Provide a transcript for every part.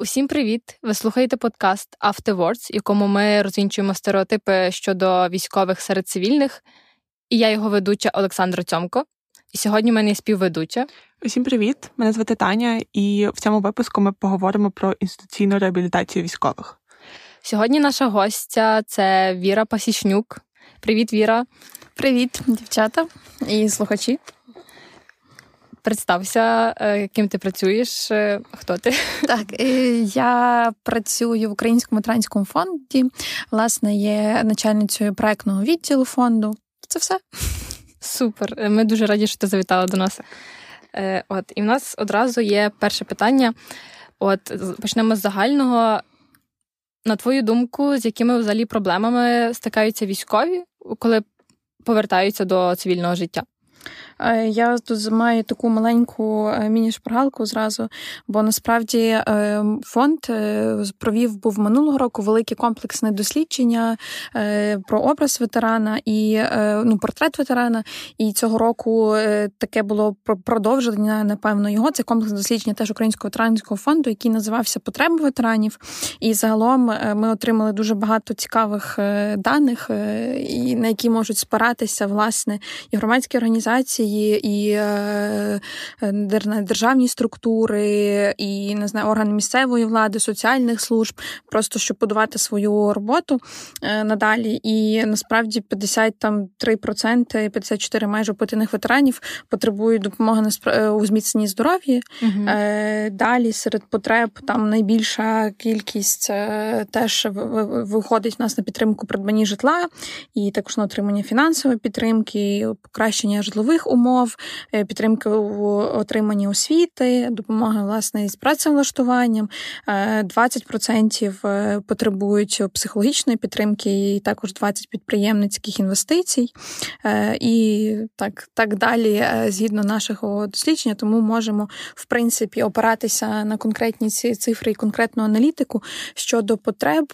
Усім привіт! Ви слухаєте подкаст Afterwards, якому ми розвінчуємо стереотипи щодо військових серед цивільних. І я його ведуча Олександра Цьомко. І сьогодні в мене є співведуча. Усім привіт! Мене звати Таня, і в цьому випуску ми поговоримо про інституційну реабілітацію військових. Сьогодні наша гостя це Віра Пасічнюк. Привіт, Віра. Привіт, дівчата і слухачі. Представся, е, ким ти працюєш, е, хто ти? Так, е, я працюю в Українському транському фонді. Власне, є начальницею проектного відділу фонду. Це все. Супер. Ми дуже раді, що ти завітала до нас. От, і в нас одразу є перше питання. От почнемо з загального. На твою думку, з якими взагалі проблемами стикаються військові, коли повертаються до цивільного життя? Е, я тут маю таку маленьку е, міні-шпаргалку зразу, бо насправді е, фонд провів був минулого року велике комплексне дослідження про образ ветерана і ну, портрет ветерана. І цього року таке було продовження, напевно, його. Це комплексне дослідження теж Українського ветеранського фонду, який називався Потреби ветеранів. І загалом ми отримали дуже багато цікавих даних, на які можуть спиратися власне і громадські організації організації, і е, е, державні структури, і не знаю, органи місцевої влади, соціальних служб, просто щоб подавати свою роботу е, надалі. І насправді 53%, 54 майже опитаних ветеранів потребують допомоги у зміцненні здоров'я. Угу. Далі серед потреб там найбільша кількість теж виходить в нас на підтримку придбані житла, і також на отримання фінансової підтримки, покращення житлових умов е, підтримки в отриманні освіти, допомоги власне з працевлаштуванням. 20% е, е, потребують психологічної підтримки, і також 20% підприємницьких інвестицій, і так так далі, згідно нашого дослідження, тому можемо в принципі опиратися на конкретні ці цифри і конкретну аналітику щодо потреб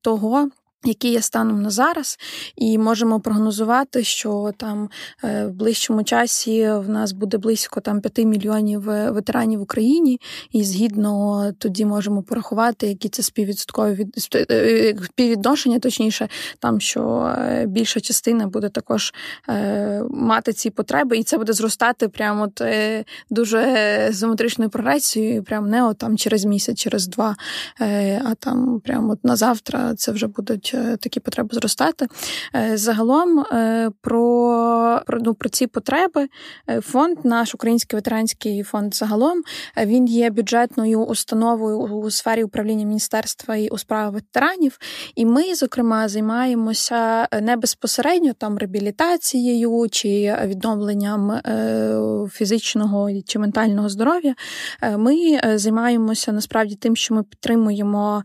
того які є станом на зараз, і можемо прогнозувати, що там е, в ближчому часі в нас буде близько там 5 мільйонів е, ветеранів в Україні, і згідно тоді можемо порахувати, які це співвідсоткові від е, співвідношення, точніше, там що більша частина буде також мати ці потреби, і це буде зростати прямо от дуже зометричною прогресією, прямо не от там через місяць, через два, а там прямо от на завтра це вже будуть. Е, такі потреби зростати. Е, загалом е, про, ну, про ці потреби фонд, наш український ветеранський фонд, загалом він є бюджетною установою у сфері управління міністерства і у справах ветеранів. І ми, зокрема, займаємося не безпосередньо там реабілітацією чи відновленням фізичного чи ментального здоров'я. Ми займаємося насправді тим, що ми підтримуємо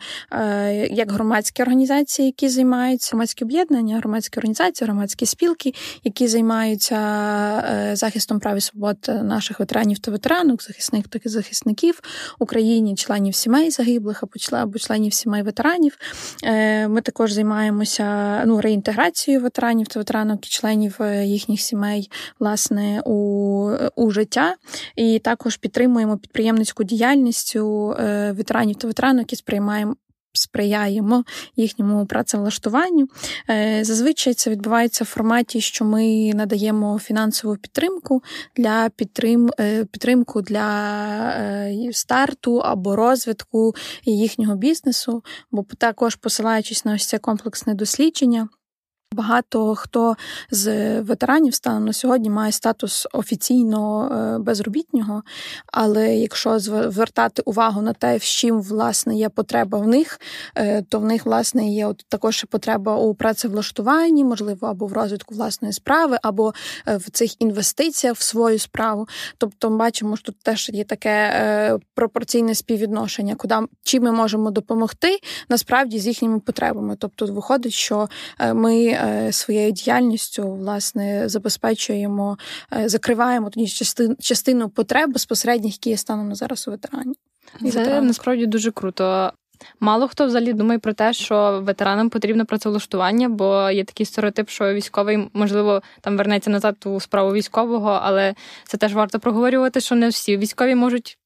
як громадські організації, які займаються громадські об'єднання, громадські організації, громадські спілки, які займаються е, захистом прав і свобод наших ветеранів та ветеранок, захисних та захисників Україні, членів сімей загиблих або членів сімей ветеранів. Е, ми також займаємося ну, реінтеграцією ветеранів та ветеранок і членів е, їхніх сімей власне у, у життя, і також підтримуємо підприємницьку діяльність ветеранів та ветеранок і сприймаємо сприяємо їхньому працевлаштуванню. Е, зазвичай це відбувається в форматі, що ми надаємо фінансову підтримку для підтрим, е, підтримку для е, старту або розвитку їхнього бізнесу, бо також посилаючись на ось це комплексне дослідження. Багато хто з ветеранів станом на сьогодні має статус офіційно е, безробітнього, але якщо звертати увагу на те, в чим власне є потреба в них, е, то в них власне є от також потреба у працевлаштуванні, можливо, або в розвитку власної справи, або е, в цих інвестиціях в свою справу. Тобто, ми бачимо, що тут теж є таке пропорційне співвідношення, куди чим ми можемо допомогти насправді з їхніми потребами. Тобто, виходить, що ми. Е, своєю діяльністю власне забезпечуємо, е, закриваємо тоді частину частину потреб безпосередніх, які є станом на зараз у ветеранів. Це насправді дуже круто. Мало хто взагалі думає про те, що ветеранам потрібно працевлаштування, бо є такий стереотип, що військовий, можливо, там вернеться назад у справу військового, але це теж варто проговорювати, що не всі військові можуть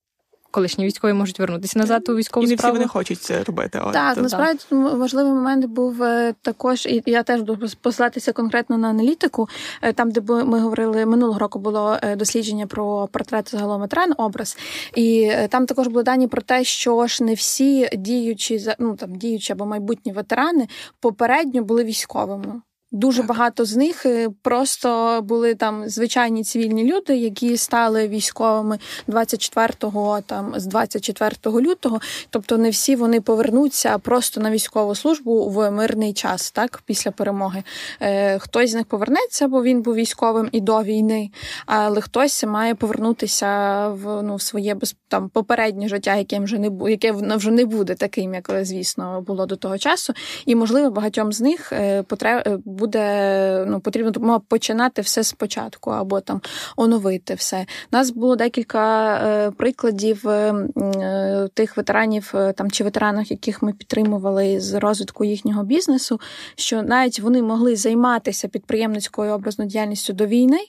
колишні військові можуть вернутися назад у військову і не справу. всі вони хочуть це робити. От. Так, насправді важливий момент був е, також, і я теж буду посилатися конкретно на аналітику. Е, там, де ми говорили минулого року, було е, дослідження про портрет загалом ветеран, образ, і там також були дані про те, що ж не всі діючі ну там діючі або майбутні ветерани попередньо були військовими. Дуже багато з них е, просто були там звичайні цивільні люди, які стали військовими 24-го, там з 24 лютого. Тобто не всі вони повернуться просто на військову службу в мирний час, так після перемоги. Е, Хтось з них повернеться, бо він був військовим і до війни, але хтось має повернутися в ну в своє там попереднє життя, яке вже не яке вже не буде таким, як звісно було до того часу. І можливо багатьом з них е, потреб буде ну, потрібно починати все спочатку або там оновити все. У нас було декілька е, прикладів е, е, тих ветеранів е, там чи ветеранах, яких ми підтримували з розвитку їхнього бізнесу, що навіть вони могли займатися підприємницькою образною діяльністю до війни,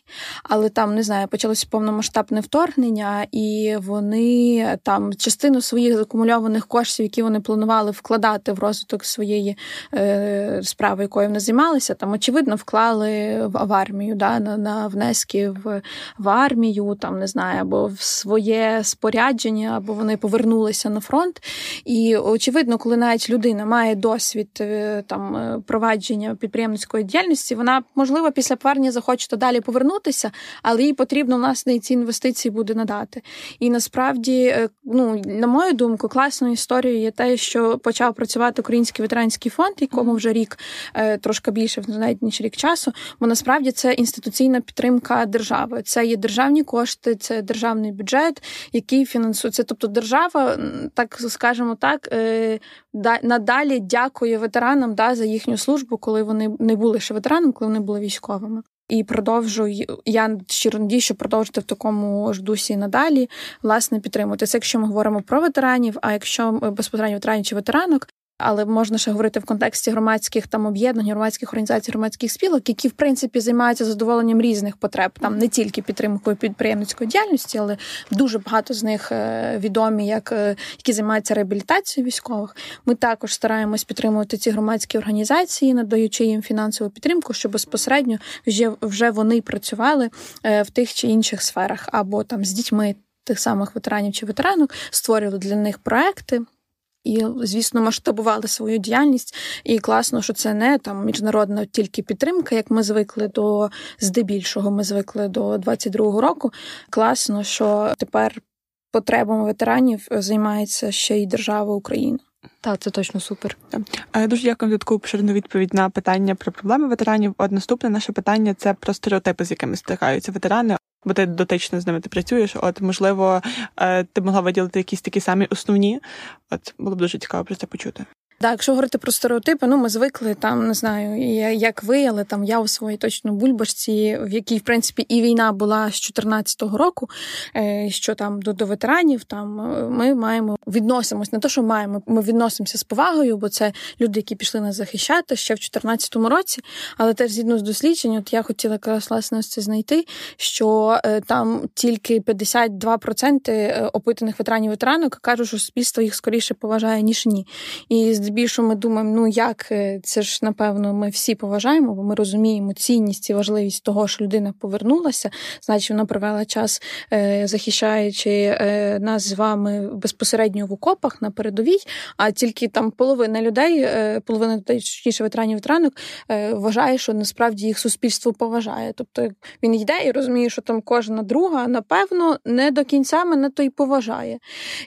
але там не знаю, почалося повномасштабне вторгнення, і вони там частину своїх закумульованих коштів, які вони планували вкладати в розвиток своєї е, справи, якою вони займалися там очевидно вклали в, армію, да, на на внески в в армію, там не знаю, або в своє спорядження, або вони повернулися на фронт. І очевидно, коли навіть людина має досвід е, там е, провадження підприємницької діяльності, вона можливо після повернення захоче далі повернутися, але їй потрібно власне ці інвестиції буде надати. І насправді, е, ну на мою думку, класною історією є те, що почав працювати Український ветеранський фонд, якому вже рік трошки більше навіть ніж рік часу, бо насправді це інституційна підтримка держави. Це є державні кошти, це державний бюджет, який фінансується. Тобто, держава, так скажемо так, е, надалі дякує ветеранам да, за їхню службу, коли вони не були ще ветеранами, коли вони були військовими. І продовжую, я щиро надію, що продовжити в такому ж дусі надалі власне підтримувати. Це якщо ми говоримо про ветеранів, а якщо безпосередньо ветеранів чи ветеранок, але можна ще говорити в контексті громадських там об'єднань, громадських організацій, громадських спілок, які в принципі займаються задоволенням різних потреб, там не тільки підтримкою підприємницької діяльності, але дуже багато з них е, відомі, як е, які займаються реабілітацією військових. Ми також стараємось підтримувати ці громадські організації, надаючи їм фінансову підтримку, щоб безпосередньо вже вже вони працювали е, в тих чи інших сферах, або там з дітьми тих самих ветеранів чи ветеранок, створювали для них проекти і, звісно, масштабували свою діяльність. І класно, що це не там міжнародна тільки підтримка, як ми звикли до здебільшого. Ми звикли до 22-го року. Класно, що тепер потребами ветеранів займається ще й держава Україна. Так, це точно супер. Дуже дякую за таку обширну відповідь на питання про проблеми ветеранів. От наступне наше питання це про стереотипи, з якими стикаються ветерани бо ти дотично з ними ти працюєш. От, можливо, е, ти могла виділити якісь такі самі основні. От було б дуже цікаво про це почути. Так, якщо говорити про стереотипи, ну ми звикли там, не знаю, як ви, але там я у своїй точно бульбашці, в якій в принципі і війна була з 14-го року, е, що там до до ветеранів, там е, ми маємо відносимось не то, що маємо, ми відносимося з повагою, бо це люди, які пішли нас захищати ще в 14-му році. Але теж згідно з дослідженням, от я хотіла якраз власне це знайти, що е, там тільки 52% опитаних ветеранів ветеранок кажуть, що суспільство їх скоріше поважає ніж ні. І здебільшого ми думаємо, ну як е, це ж напевно ми всі поважаємо, бо ми розуміємо цінність і важливість того, що людина повернулася, значить вона провела час е, захищаючи е, нас з вами безпосередньо в окопах на передовій. А тільки там половина людей, половина точніше ветеранів ветеранок вважає, що насправді їх суспільство поважає. Тобто він йде і розуміє, що там кожна друга, напевно, не до кінця мене то й поважає.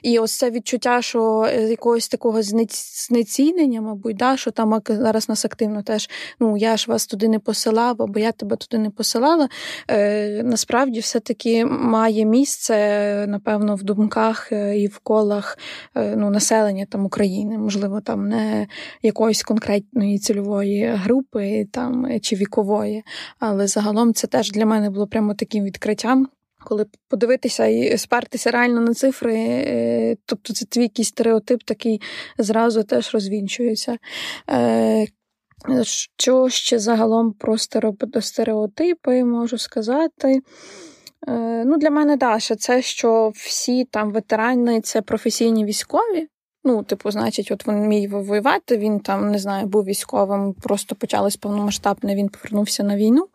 І ось це відчуття, що якогось такого знецінення знецінення, мабуть, да, що там зараз нас активно теж ну я ж вас туди не посилав, або я тебе туди не посилала. Е, Насправді, все-таки має місце, напевно, в думках е, і в колах е, ну, населення там України, можливо, там не якоїсь конкретної цільової групи там чи вікової. Але загалом це теж для мене було прямо таким відкриттям коли подивитися і спертися реально на цифри, е, тобто це твій якийсь стереотип такий зразу теж розвінчується. Е, що ще загалом про стереотипи можу сказати? Е, ну, Для мене Даша, це що всі там ветерани це професійні військові. Ну, типу, значить, от він міг воювати, він там не знаю, був військовим, просто почалось повномасштабне, він повернувся на війну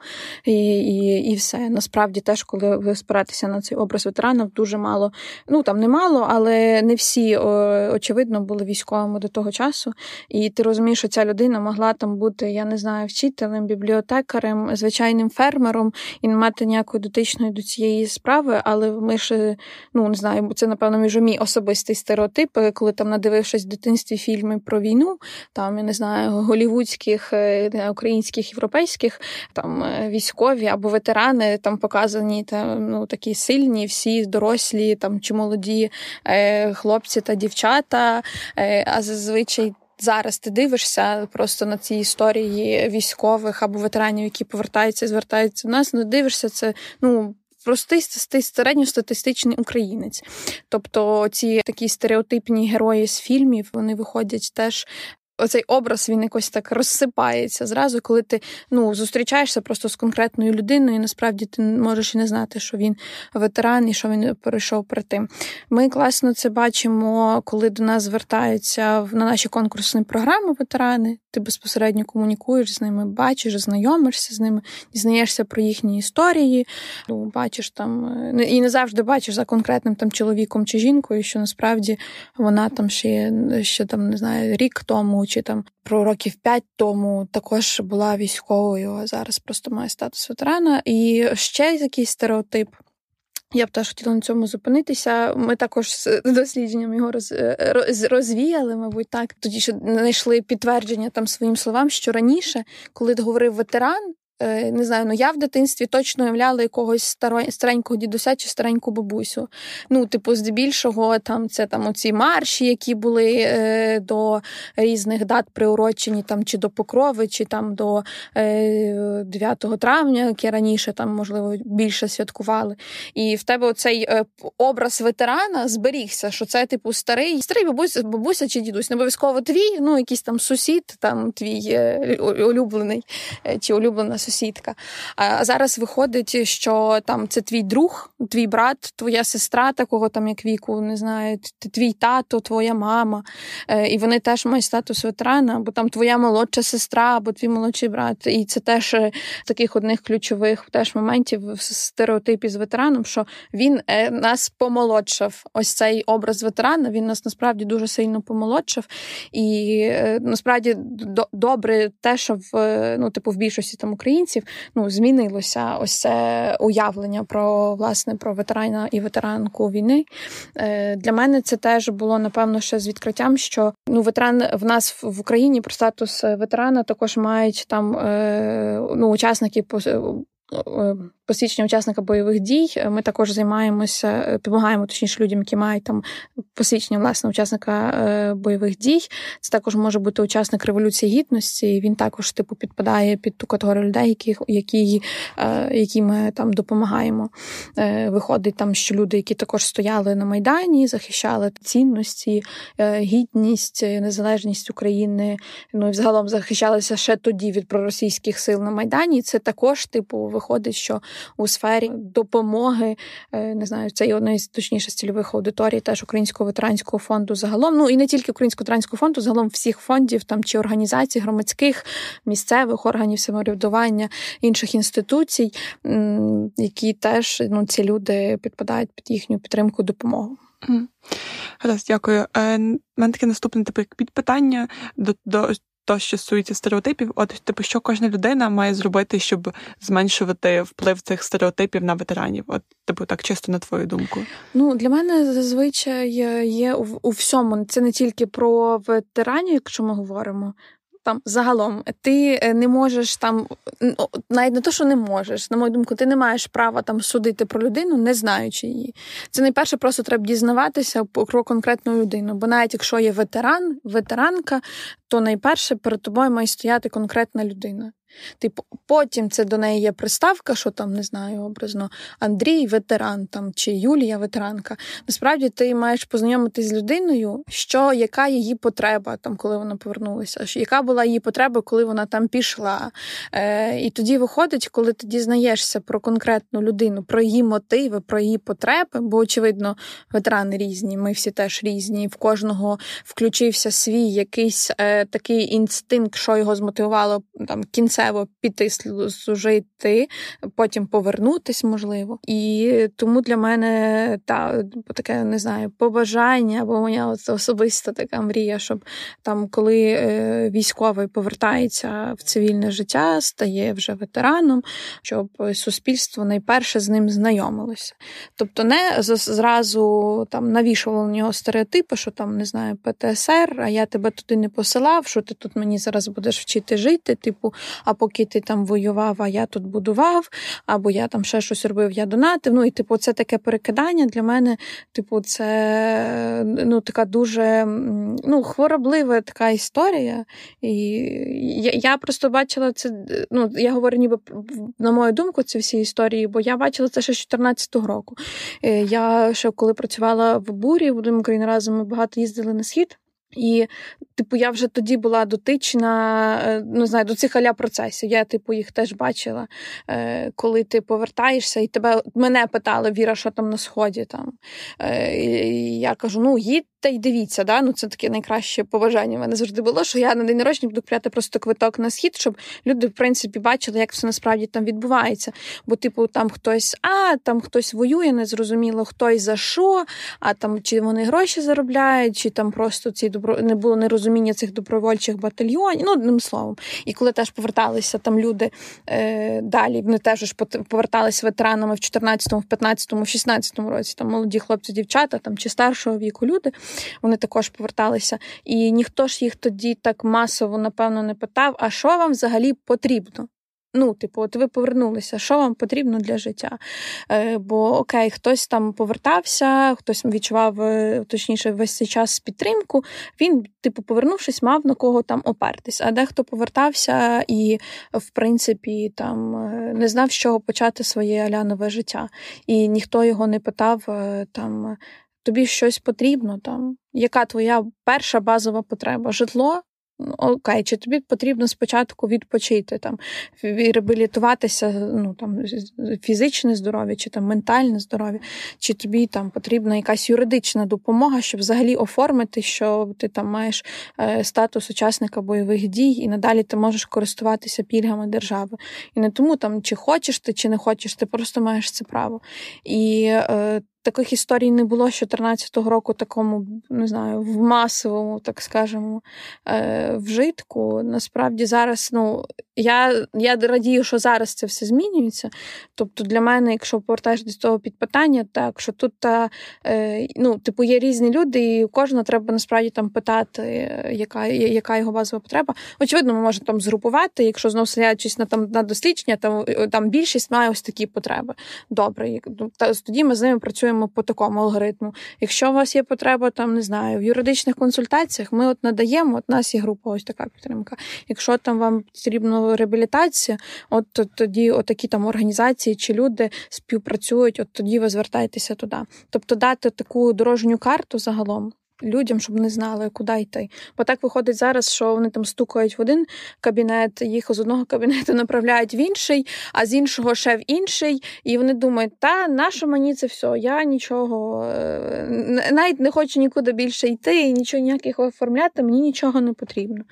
і і, і все. Насправді, теж, коли ви спиратися на цей образ ветеранів, дуже мало. Ну там не мало, але не всі очевидно були військовими до того часу. І ти розумієш, що ця людина могла там бути, я не знаю, вчителем, бібліотекарем, звичайним фермером і не мати ніякої дотичної до цієї справи. Але ми ж ну не знаю, це напевно між мій особистий стереотип, коли там надивившись в дитинстві фільми про війну, там я не знаю, голівудських, е, українських, європейських, там е, військові або ветерани там показані там, ну, такі сильні, всі дорослі там чи молоді е, хлопці та дівчата. А зазвичай. Зараз ти дивишся просто на ці історії військових або ветеранів, які повертаються і звертаються до нас. Ну дивишся це ну простий середньостатистичний українець. Тобто ці такі стереотипні герої з фільмів вони виходять теж оцей образ він якось так розсипається зразу, коли ти ну, зустрічаєшся просто з конкретною людиною, і насправді ти можеш і не знати, що він ветеран і що він перейшов при тим. Ми класно це бачимо, коли до нас звертаються на наші конкурсні програми ветерани. Ти безпосередньо комунікуєш з ними, бачиш, знайомишся з ними, дізнаєшся про їхні історії, ну, бачиш там е, і не завжди бачиш за конкретним там чоловіком чи жінкою, що насправді вона там ще ще там не знаю рік тому чи там про років п'ять тому також була військовою, а зараз просто має статус ветерана. І ще якийсь стереотип. Я б теж хотіла на цьому зупинитися. Ми також з дослідженням його роз, роз, розвіяли, мабуть, так. Тоді ще знайшли підтвердження там своїм словам, що раніше, коли говорив ветеран, Е, не знаю, ну я в дитинстві точно уявляла якогось старенького дідуся чи стареньку бабусю. Ну, типу, здебільшого, там це там оці марші, які були е, до різних дат приурочені, там чи до Покрови, чи там до е, 9 травня, які раніше там, можливо, більше святкували. І в тебе оцей е, образ ветерана зберігся, що це, типу, старий, старий бабуся, бабуся чи дідусь, не обов'язково твій, ну якийсь там сусід, там твій е, улюблений е, чи улюблена сусідка. А зараз виходить, що там це твій друг, твій брат, твоя сестра, такого там як віку, не знаю, твій тато, твоя мама. Е, і вони теж мають статус ветерана, або там твоя молодша сестра, або твій молодший брат. І це теж е, таких одних ключових теж моментів в стереотипі з ветераном, що він е, нас помолодшав. Ось цей образ ветерана, він нас насправді дуже сильно помолодшав. І насправді добре те, що в ну, типу, в більшості там України українців ну змінилося ось це уявлення про власне про ветерана і ветеранку війни. Е, для мене це теж було напевно ще з відкриттям, що ну ветеран в нас в Україні про статус ветерана також мають там е, ну учасники е, посвідчення учасника бойових дій. Ми також займаємося, допомагаємо точніше людям, які мають там посвідчення власне учасника е, бойових дій. Це також може бути учасник революції гідності. Він також типу підпадає під ту категорію людей, які які, е, які ми там допомагаємо. Е, виходить там, що люди, які також стояли на майдані, захищали цінності, гідність, незалежність України. Ну і взагалом захищалися ще тоді від проросійських сил на майдані. Це також, типу, виходить, що у сфері допомоги. Е, не знаю, це і одна із точніше цільових аудиторій, теж Українського ветеранського фонду загалом. Ну і не тільки Українського ветеранського фонду, загалом всіх фондів там чи організацій громадських, місцевих органів самоврядування, інших інституцій, які теж ну, ці люди підпадають під їхню підтримку допомогу. Гаразд, дякую. Е, мене таке наступне типу, підпитання до до то, що стосується стереотипів, от типу, що кожна людина має зробити, щоб зменшувати вплив цих стереотипів на ветеранів? От, типу, так чисто на твою думку? Ну для мене зазвичай є у, у всьому. Це не тільки про ветеранів, якщо ми говоримо там загалом ти е, не можеш там, навіть не то, що не можеш, на мою думку, ти не маєш права там судити про людину, не знаючи її. Це найперше просто треба дізнаватися про конкретну людину. Бо навіть якщо є ветеран, ветеранка, то найперше перед тобою має стояти конкретна людина. Типу, потім це до неї є приставка, що там не знаю, образно Андрій ветеран там чи Юлія ветеранка. Насправді ти маєш познайомитись з людиною, що яка її потреба, там, коли вона повернулася, яка була її потреба, коли вона там пішла. Е, І тоді виходить, коли ти дізнаєшся про конкретну людину, про її мотиви, про її потреби, бо, очевидно, ветерани різні, ми всі теж різні. В кожного включився свій якийсь е, такий інстинкт, що його змотивувало там кінцево піти служити, потім повернутись, можливо. І тому для мене та таке не знаю побажання, або моя особиста така мрія, щоб там, коли е, військовий повертається в цивільне життя, стає вже ветераном, щоб суспільство найперше з ним знайомилося. Тобто, не зразу там навішувало на нього стереотипи, що там не знаю, ПТСР, а я тебе туди не посилав, що ти тут мені зараз будеш вчити жити, типу, а поки ти там воював, а я тут будував, або я там ще щось робив, я донатив. Ну і типу, це таке перекидання для мене, типу, це ну, така дуже ну, хвороблива така історія. І я я просто бачила це. Ну, я говорю, ніби на мою думку, ці всі історії, бо я бачила це ще з 14 року. Е, я ще коли працювала в бурі, Будемо України разом ми багато їздили на схід. І, типу, я вже тоді була дотична, ну не знаю, до цих аля процесів. Я, типу, їх теж бачила, е, коли ти повертаєшся, і тебе мене питали, Віра, що там на сході. Там. Е, і Я кажу: ну, їдь та й дивіться, да? ну це таке найкраще побажання. У мене завжди було, що я на день народження буду купляти просто квиток на схід, щоб люди, в принципі, бачили, як все насправді там відбувається. Бо, типу, там хтось, а там хтось воює, незрозуміло, хтось за що, а там чи вони гроші заробляють, чи там просто ці добро не було нерозуміння цих добровольчих батальйонів. Ну, одним словом. І коли теж поверталися там люди е, далі, вони теж поверталися ветеранами в 14-му, в 15-му, в 16-му році, там молоді хлопці, дівчата там чи старшого віку люди вони також поверталися. І ніхто ж їх тоді так масово, напевно, не питав, а що вам взагалі потрібно? Ну, типу, от ви повернулися, що вам потрібно для життя? Е, Бо окей, хтось там повертався, хтось відчував е, точніше весь цей час підтримку. Він, типу, повернувшись, мав на кого там опертись. А дехто повертався і, в принципі, там е, не знав, з чого почати своє алянове життя. І ніхто його не питав е, там тобі щось потрібно там. Яка твоя перша базова потреба? Житло? Ну, окей, чи тобі потрібно спочатку відпочити, там, реабілітуватися, ну, там, фізичне здоров'я, чи там ментальне здоров'я, чи тобі там потрібна якась юридична допомога, щоб взагалі оформити, що ти там маєш е, статус учасника бойових дій, і надалі ти можеш користуватися пільгами держави. І не тому, там, чи хочеш ти, чи не хочеш, ти просто маєш це право. І е, таких історій не було з 14-го року, такому, не знаю, в масовому, так скажемо, е, вжитку. Насправді зараз, ну, я я радію, що зараз це все змінюється. Тобто, для мене, якщо повертаєш до цього підпитання, так що тут та, е, ну, типу, є різні люди, і у кожного треба насправді там питати, яка яка його базова потреба. Очевидно, ми можемо там згрупувати, якщо знову сидячись на там на дослідження, там там більшість має ось такі потреби. Добре, ну, тоді ми з ними працюємо працюємо по такому алгоритму. Якщо у вас є потреба, там не знаю, в юридичних консультаціях, ми от надаємо, от нас є група, ось така підтримка. Якщо там вам потрібна реабілітація, от тоді отакі там організації чи люди співпрацюють, от тоді ви звертаєтеся туди. Тобто дати таку дорожню карту загалом людям, щоб не знали, куди йти. Бо так виходить зараз, що вони там стукають в один кабінет, їх з одного кабінету направляють в інший, а з іншого ще в інший. І вони думають, та нащо мені це все? Я нічого е, навіть не хочу нікуди більше йти, і нічого ніяких оформляти, мені нічого не потрібно.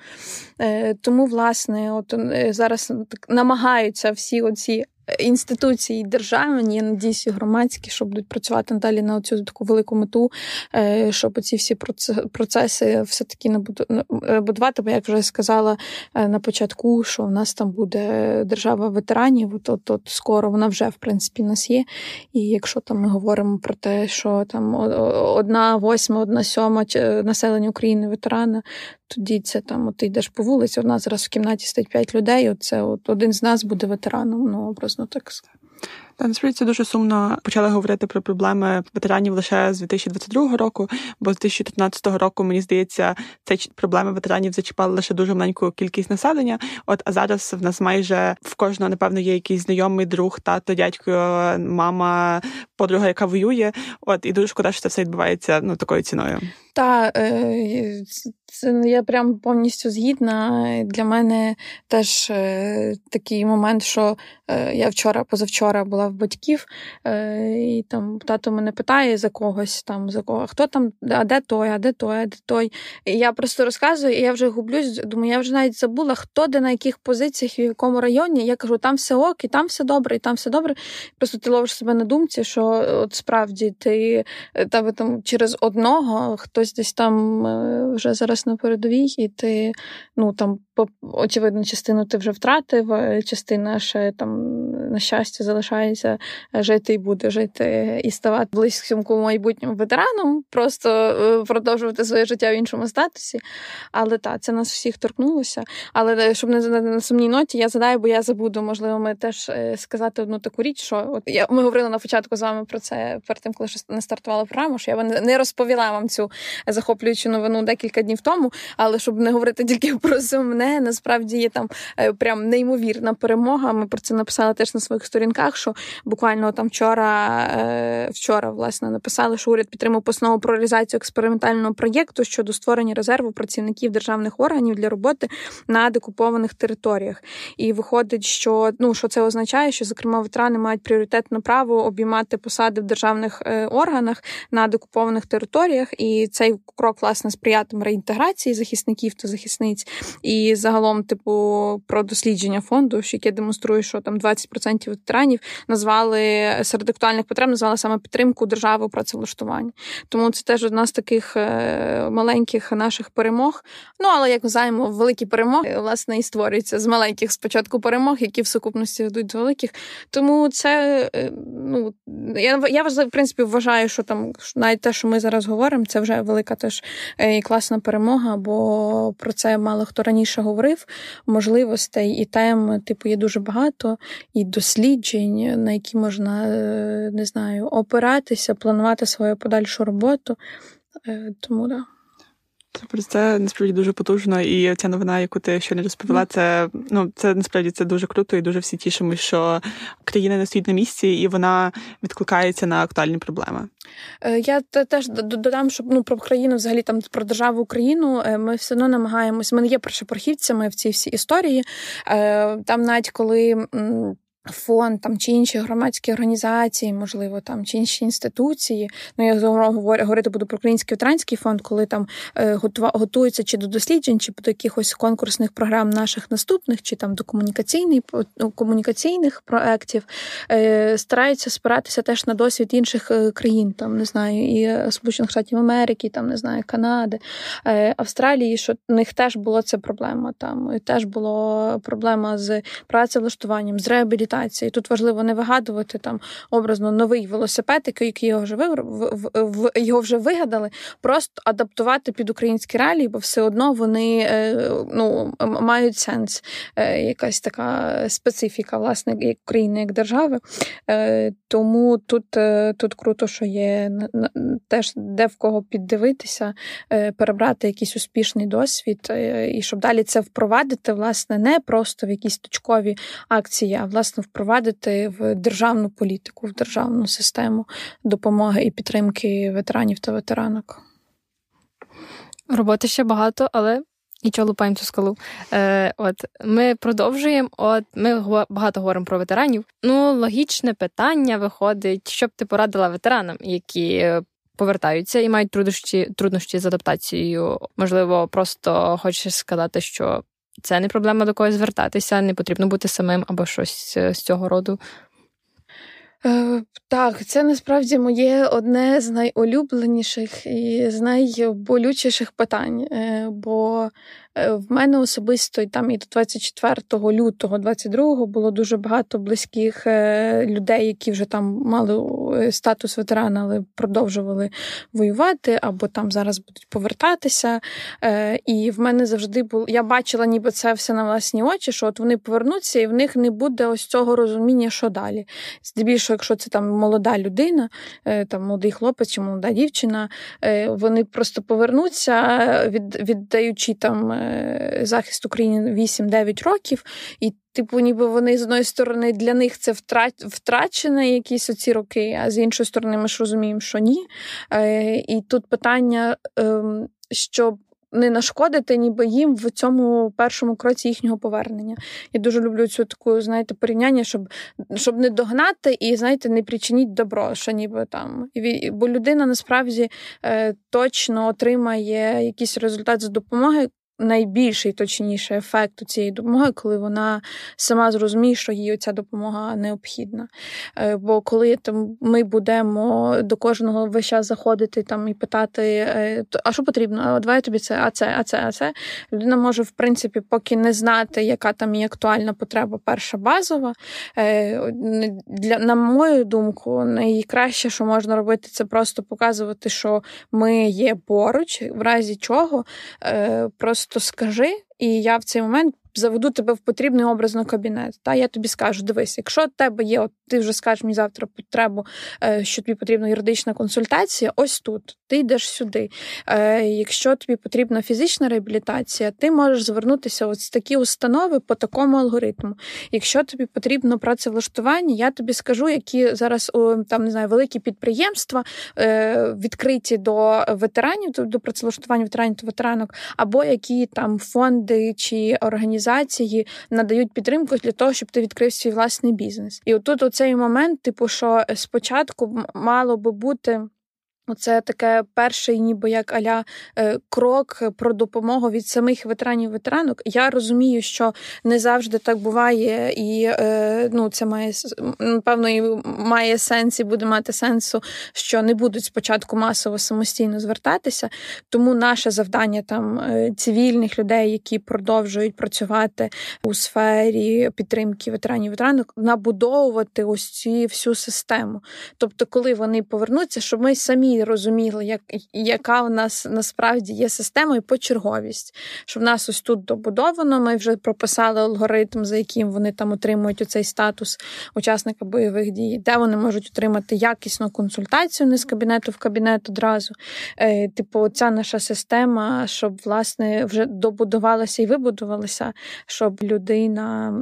Е, тому, власне, от е, зараз намагаються всі оці інституції державні, я надіюсь, і громадські, що будуть працювати надалі на цю таку велику мету, е, щоб ці всі процеси все-таки е, будувати. Бо як вже сказала е, на початку, що в нас там буде держава ветеранів, от, от, скоро вона вже в принципі нас є. І якщо там ми говоримо про те, що там одна восьма, одна сьома населення України ветерани, тоді це там, от ти йдеш по вулиці, у нас зараз в кімнаті стоять п'ять людей. Оце от один з нас буде ветераном, ну образно так сказати. Та насправді це дуже сумно. Почали говорити про проблеми ветеранів лише з 2022 року, бо з 2013 року мені здається, ці проблеми ветеранів зачіпали лише дуже маленьку кількість населення. От а зараз в нас майже в кожного, напевно, є якийсь знайомий друг, тато, дядько, мама, подруга, яка воює. От і дуже шкода, що це все відбувається ну такою ціною. Та е, це я прям повністю згідна. Для мене теж е, такий момент, що е, я вчора, позавчора була в батьків, і там тато мене питає за когось, там за кого, хто там, а де той, а де той, а де той. І я просто розказую, і я вже гублюсь, думаю, я вже навіть забула, хто де на яких позиціях, в якому районі. Я кажу, там все ок, і там все добре, і там все добре. Просто ти ловиш себе на думці, що от справді ти тебе там через одного хтось десь там е, вже зараз на передовій, і ти ну там очевидно частину ти вже втратив, е, частина ще там на щастя залишається жити і буде жити і ставати близьким майбутньому ветераном, просто е, продовжувати своє життя в іншому статусі. Але так, це нас всіх торкнулося. Але щоб не на сумній ноті, я задаю, бо я забуду, можливо, ми теж сказати одну таку річ, що от я ми говорили на початку з вами про це перед тим, коли не стартувала програму, що я не розповіла вам цю захоплюючу новину декілька днів тому. Але щоб не говорити тільки про сумне, насправді є там е, прям неймовірна перемога. Ми про це написали теж на своїх сторінках. Що буквально там вчора, е, вчора власне написали, що уряд підтримав постанову про реалізацію експериментального проєкту щодо створення резерву працівників державних органів для роботи на декупованих територіях. І виходить, що ну що це означає, що зокрема ветерани мають пріоритетне право обіймати посади в державних е, органах на декупованих територіях, і цей крок власне сприятиме реінтеграції захисників та захисниць, і загалом, типу, про дослідження фонду, яке демонструє, що там 20% ветеранів назвали серед актуальних потреб, назвали саме підтримку держави працевлаштування. Тому це теж одна з таких е, маленьких наших перемог. Ну але як ми знаємо, великі перемоги власне і створюються з маленьких спочатку перемог, які в сукупності ведуть до великих. Тому це е, ну я я в принципі вважаю, що там навіть те, що ми зараз говоримо, це вже велика велика теж е, і класна перемога, бо про це мало хто раніше говорив. Можливостей і тем, типу, є дуже багато, і досліджень, на які можна е, не знаю, опиратися, планувати свою подальшу роботу. Е, тому да. Про це насправді дуже потужно, і ця новина, яку ти не розповіла, це ну це насправді це дуже круто, і дуже всі тішимо, що країна не стоїть на місці, і вона відкликається на актуальні проблеми. Е, я теж додам, щоб ну про країну, взагалі там про державу Україну, е, ми все одно намагаємось. Ми не є першопрохідцями в цій всій історії. Е, там, навіть коли фонд там чи інші громадські організації, можливо, там чи інші інституції. Ну я говорю, говорити буду про український ветеранський фонд, коли там е, готуються чи до досліджень, чи до якихось конкурсних програм наших наступних, чи там до комунікаційних ну, комунікаційних проєктів, е, стараються спиратися теж на досвід інших е, країн, там не знаю, і Сполучених Штатів Америки, там не знаю, Канади, Австралії, що в них теж було це проблема. Там і теж було проблема з працевлаштуванням, з реабілітацією реабілітації. Тут важливо не вигадувати там образно новий велосипед, який його вже в, його вже вигадали, просто адаптувати під українські реалії, бо все одно вони е, ну, мають сенс. Е, якась така специфіка власне як України як держави. Е, тому тут тут круто, що є теж де в кого піддивитися, перебрати якийсь успішний досвід, і щоб далі це впровадити, власне, не просто в якісь точкові акції, а власне впровадити в державну політику, в державну систему допомоги і підтримки ветеранів та ветеранок. Роботи ще багато, але нічого лупаємо цю скалу. Е, От ми продовжуємо. От ми багато говоримо про ветеранів. Ну, логічне питання виходить, що б ти порадила ветеранам, які. Повертаються і мають труднощі труднощі з адаптацією. Можливо, просто хочеш сказати, що це не проблема до когось звертатися, не потрібно бути самим або щось е, з цього роду. Е, так, це насправді моє одне з найулюбленіших і з найболючіших питань. Е, бо в мене особисто там і до 24 лютого 22 було дуже багато близьких е, людей, які вже там мали е, статус ветерана, але продовжували воювати, або там зараз будуть повертатися. І в мене завжди було. Я бачила, ніби це все на власні очі, що от вони повернуться, і в них не буде ось цього розуміння, що далі. Здебільшого, якщо це там молода людина, там молодий хлопець чи молода дівчина, вони просто повернуться, від, віддаючи там. Е, захист України 8-9 років, і, типу, ніби вони з одної сторони для них це втрачені якісь оці роки, а з іншої сторони, ми ж розуміємо, що ні. Е, і тут питання, ем, щоб. Не нашкодити, ніби їм в цьому першому кроці їхнього повернення. Я дуже люблю цю таку, знаєте, порівняння, щоб щоб не догнати і, знаєте, не причиніть добро, що ніби там. Бо людина насправді е, точно отримає якийсь результат з допомоги, найбільший точніше ефект цієї допомоги, коли вона сама зрозуміє, що їй ця допомога необхідна. Е, бо коли там ми будемо до кожного весь час заходити там і питати, е, а що потрібно? А давай тобі це, а це, а це, а це. Людина може, в принципі, поки не знати, яка там є актуальна потреба, перша базова. Е, для, На мою думку, найкраще, що можна робити, це просто показувати, що ми є поруч, в разі чого просто просто скажи, і я в цей момент заведу тебе в потрібний образно кабінет. Та я тобі скажу: дивись, якщо в тебе є, от ти вже скажеш мені завтра потребу, е, що тобі потрібна юридична консультація, ось тут ти йдеш сюди. Е, якщо тобі потрібна фізична реабілітація, ти можеш звернутися ось такі установи по такому алгоритму. Якщо тобі потрібно працевлаштування, я тобі скажу, які зараз там не знаю, великі підприємства е, відкриті до ветеранів, до працевлаштування ветеранів та ветеранок, або які там фонди чи організації надають підтримку для того, щоб ти відкрив свій власний бізнес. І отут оцей момент, типу, що спочатку мало би бути. Оце таке перший, ніби як аля е, крок про допомогу від самих ветеранів ветеранок. Я розумію, що не завжди так буває, і е, ну це має напевно і має сенс і буде мати сенсу, що не будуть спочатку масово самостійно звертатися. Тому наше завдання там е, цивільних людей, які продовжують працювати у сфері підтримки ветеранів ветеранок, набудовувати ось цю всю систему. Тобто, коли вони повернуться, щоб ми самі розуміли, як, яка в нас насправді є система і почерговість. Що в нас ось тут добудовано, ми вже прописали алгоритм, за яким вони там отримують оцей статус учасника бойових дій, де вони можуть отримати якісну консультацію не з кабінету в кабінет одразу. Е, Типу, ця наша система, щоб власне вже добудувалася і вибудувалася, щоб людина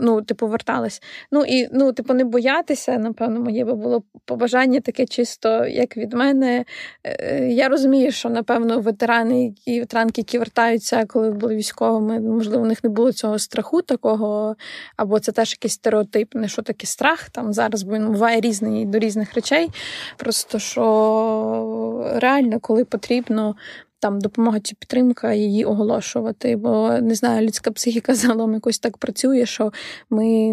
ну, типу, верталась. Ну і ну, типу, не боятися, напевно, моє би було побажання таке чисто, як від мене мене е, я розумію, що напевно ветерани які ветеранки, які вертаються, коли були військовими, можливо, у них не було цього страху такого, або це теж якийсь стереотип, не що таке страх там зараз, бо він буває різний до різних речей. Просто що реально, коли потрібно, там допомога чи підтримка її оголошувати. Бо не знаю, людська психіка загалом якось так працює, що ми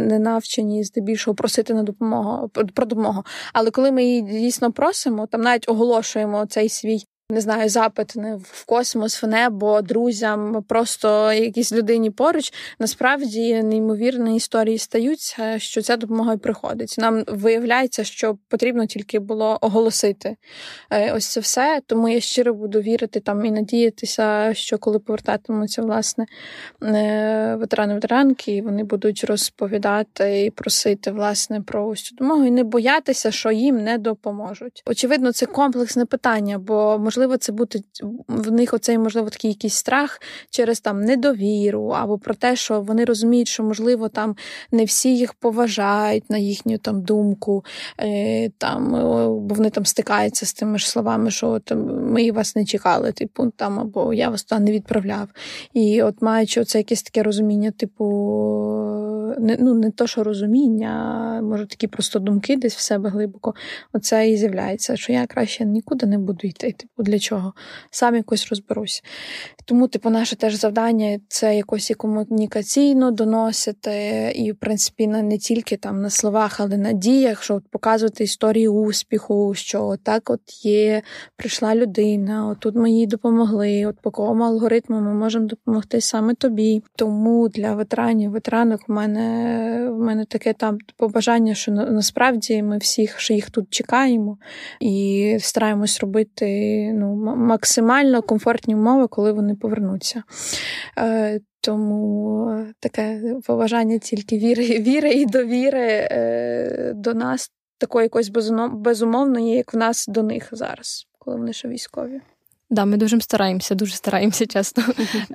не навчені здебільшого просити на допомогу про допомогу. Але коли ми її дійсно просимо, там навіть оголошуємо цей свій не знаю, запит не в космос, в небо, друзям, просто якійсь людині поруч. Насправді неймовірні історії стаються, що ця допомога і приходить. Нам виявляється, що потрібно тільки було оголосити е, ось це все. Тому я щиро буду вірити там і надіятися, що коли повертатимуться власне е, ветерани ветеранки, вони будуть розповідати і просити власне про ось цю допомогу, і не боятися, що їм не допоможуть. Очевидно, це комплексне питання, бо можливо можливо, це буде в них оцей, можливо, такий якийсь страх через там недовіру, або про те, що вони розуміють, що, можливо, там не всі їх поважають на їхню там думку, е, там, бо вони там стикаються з тими ж словами, що там, ми вас не чекали, типу, там, або я вас туди не відправляв. І от маючи оце якесь таке розуміння, типу не ну не то, що розуміння, а може такі просто думки десь в себе глибоко. Оце і з'являється, що я краще нікуди не буду йти. Типу, для чого? Сам якось розберусь. Тому, типу, наше теж завдання це якось і комунікаційно доносити, і, в принципі, не тільки там на словах, але на діях, що показувати історії успіху, що так от є, прийшла людина, от тут ми їй допомогли, от по кому алгоритму ми можемо допомогти саме тобі. Тому для ветеранів, ветеранок в мене в мене таке там побажання, що насправді ми всіх що їх тут чекаємо і стараємось робити ну, максимально комфортні умови, коли вони повернуться. Е, тому таке побажання тільки віри, віри і довіри е, до нас, такої якось безумовної, як в нас до них зараз, коли вони ще військові. Да, ми дуже стараємося, дуже стараємося, чесно.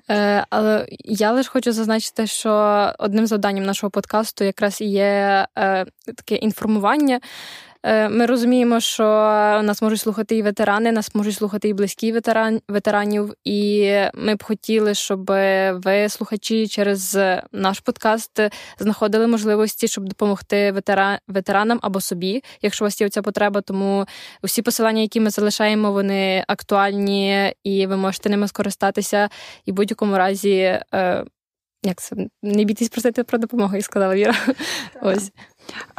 Е, Але я лише хочу зазначити, що одним завданням нашого подкасту якраз і є е, таке інформування ми розуміємо, що нас можуть слухати і ветерани, нас можуть слухати і близькі ветеран, ветеранів. І ми б хотіли, щоб ви, слухачі, через наш подкаст знаходили можливості, щоб допомогти ветеран, ветеранам або собі, якщо у вас є ця потреба. Тому усі посилання, які ми залишаємо, вони актуальні і ви можете ними скористатися. І в будь-якому разі. Е, як це не бійтесь просити про допомогу, як сказала Віра. Ось.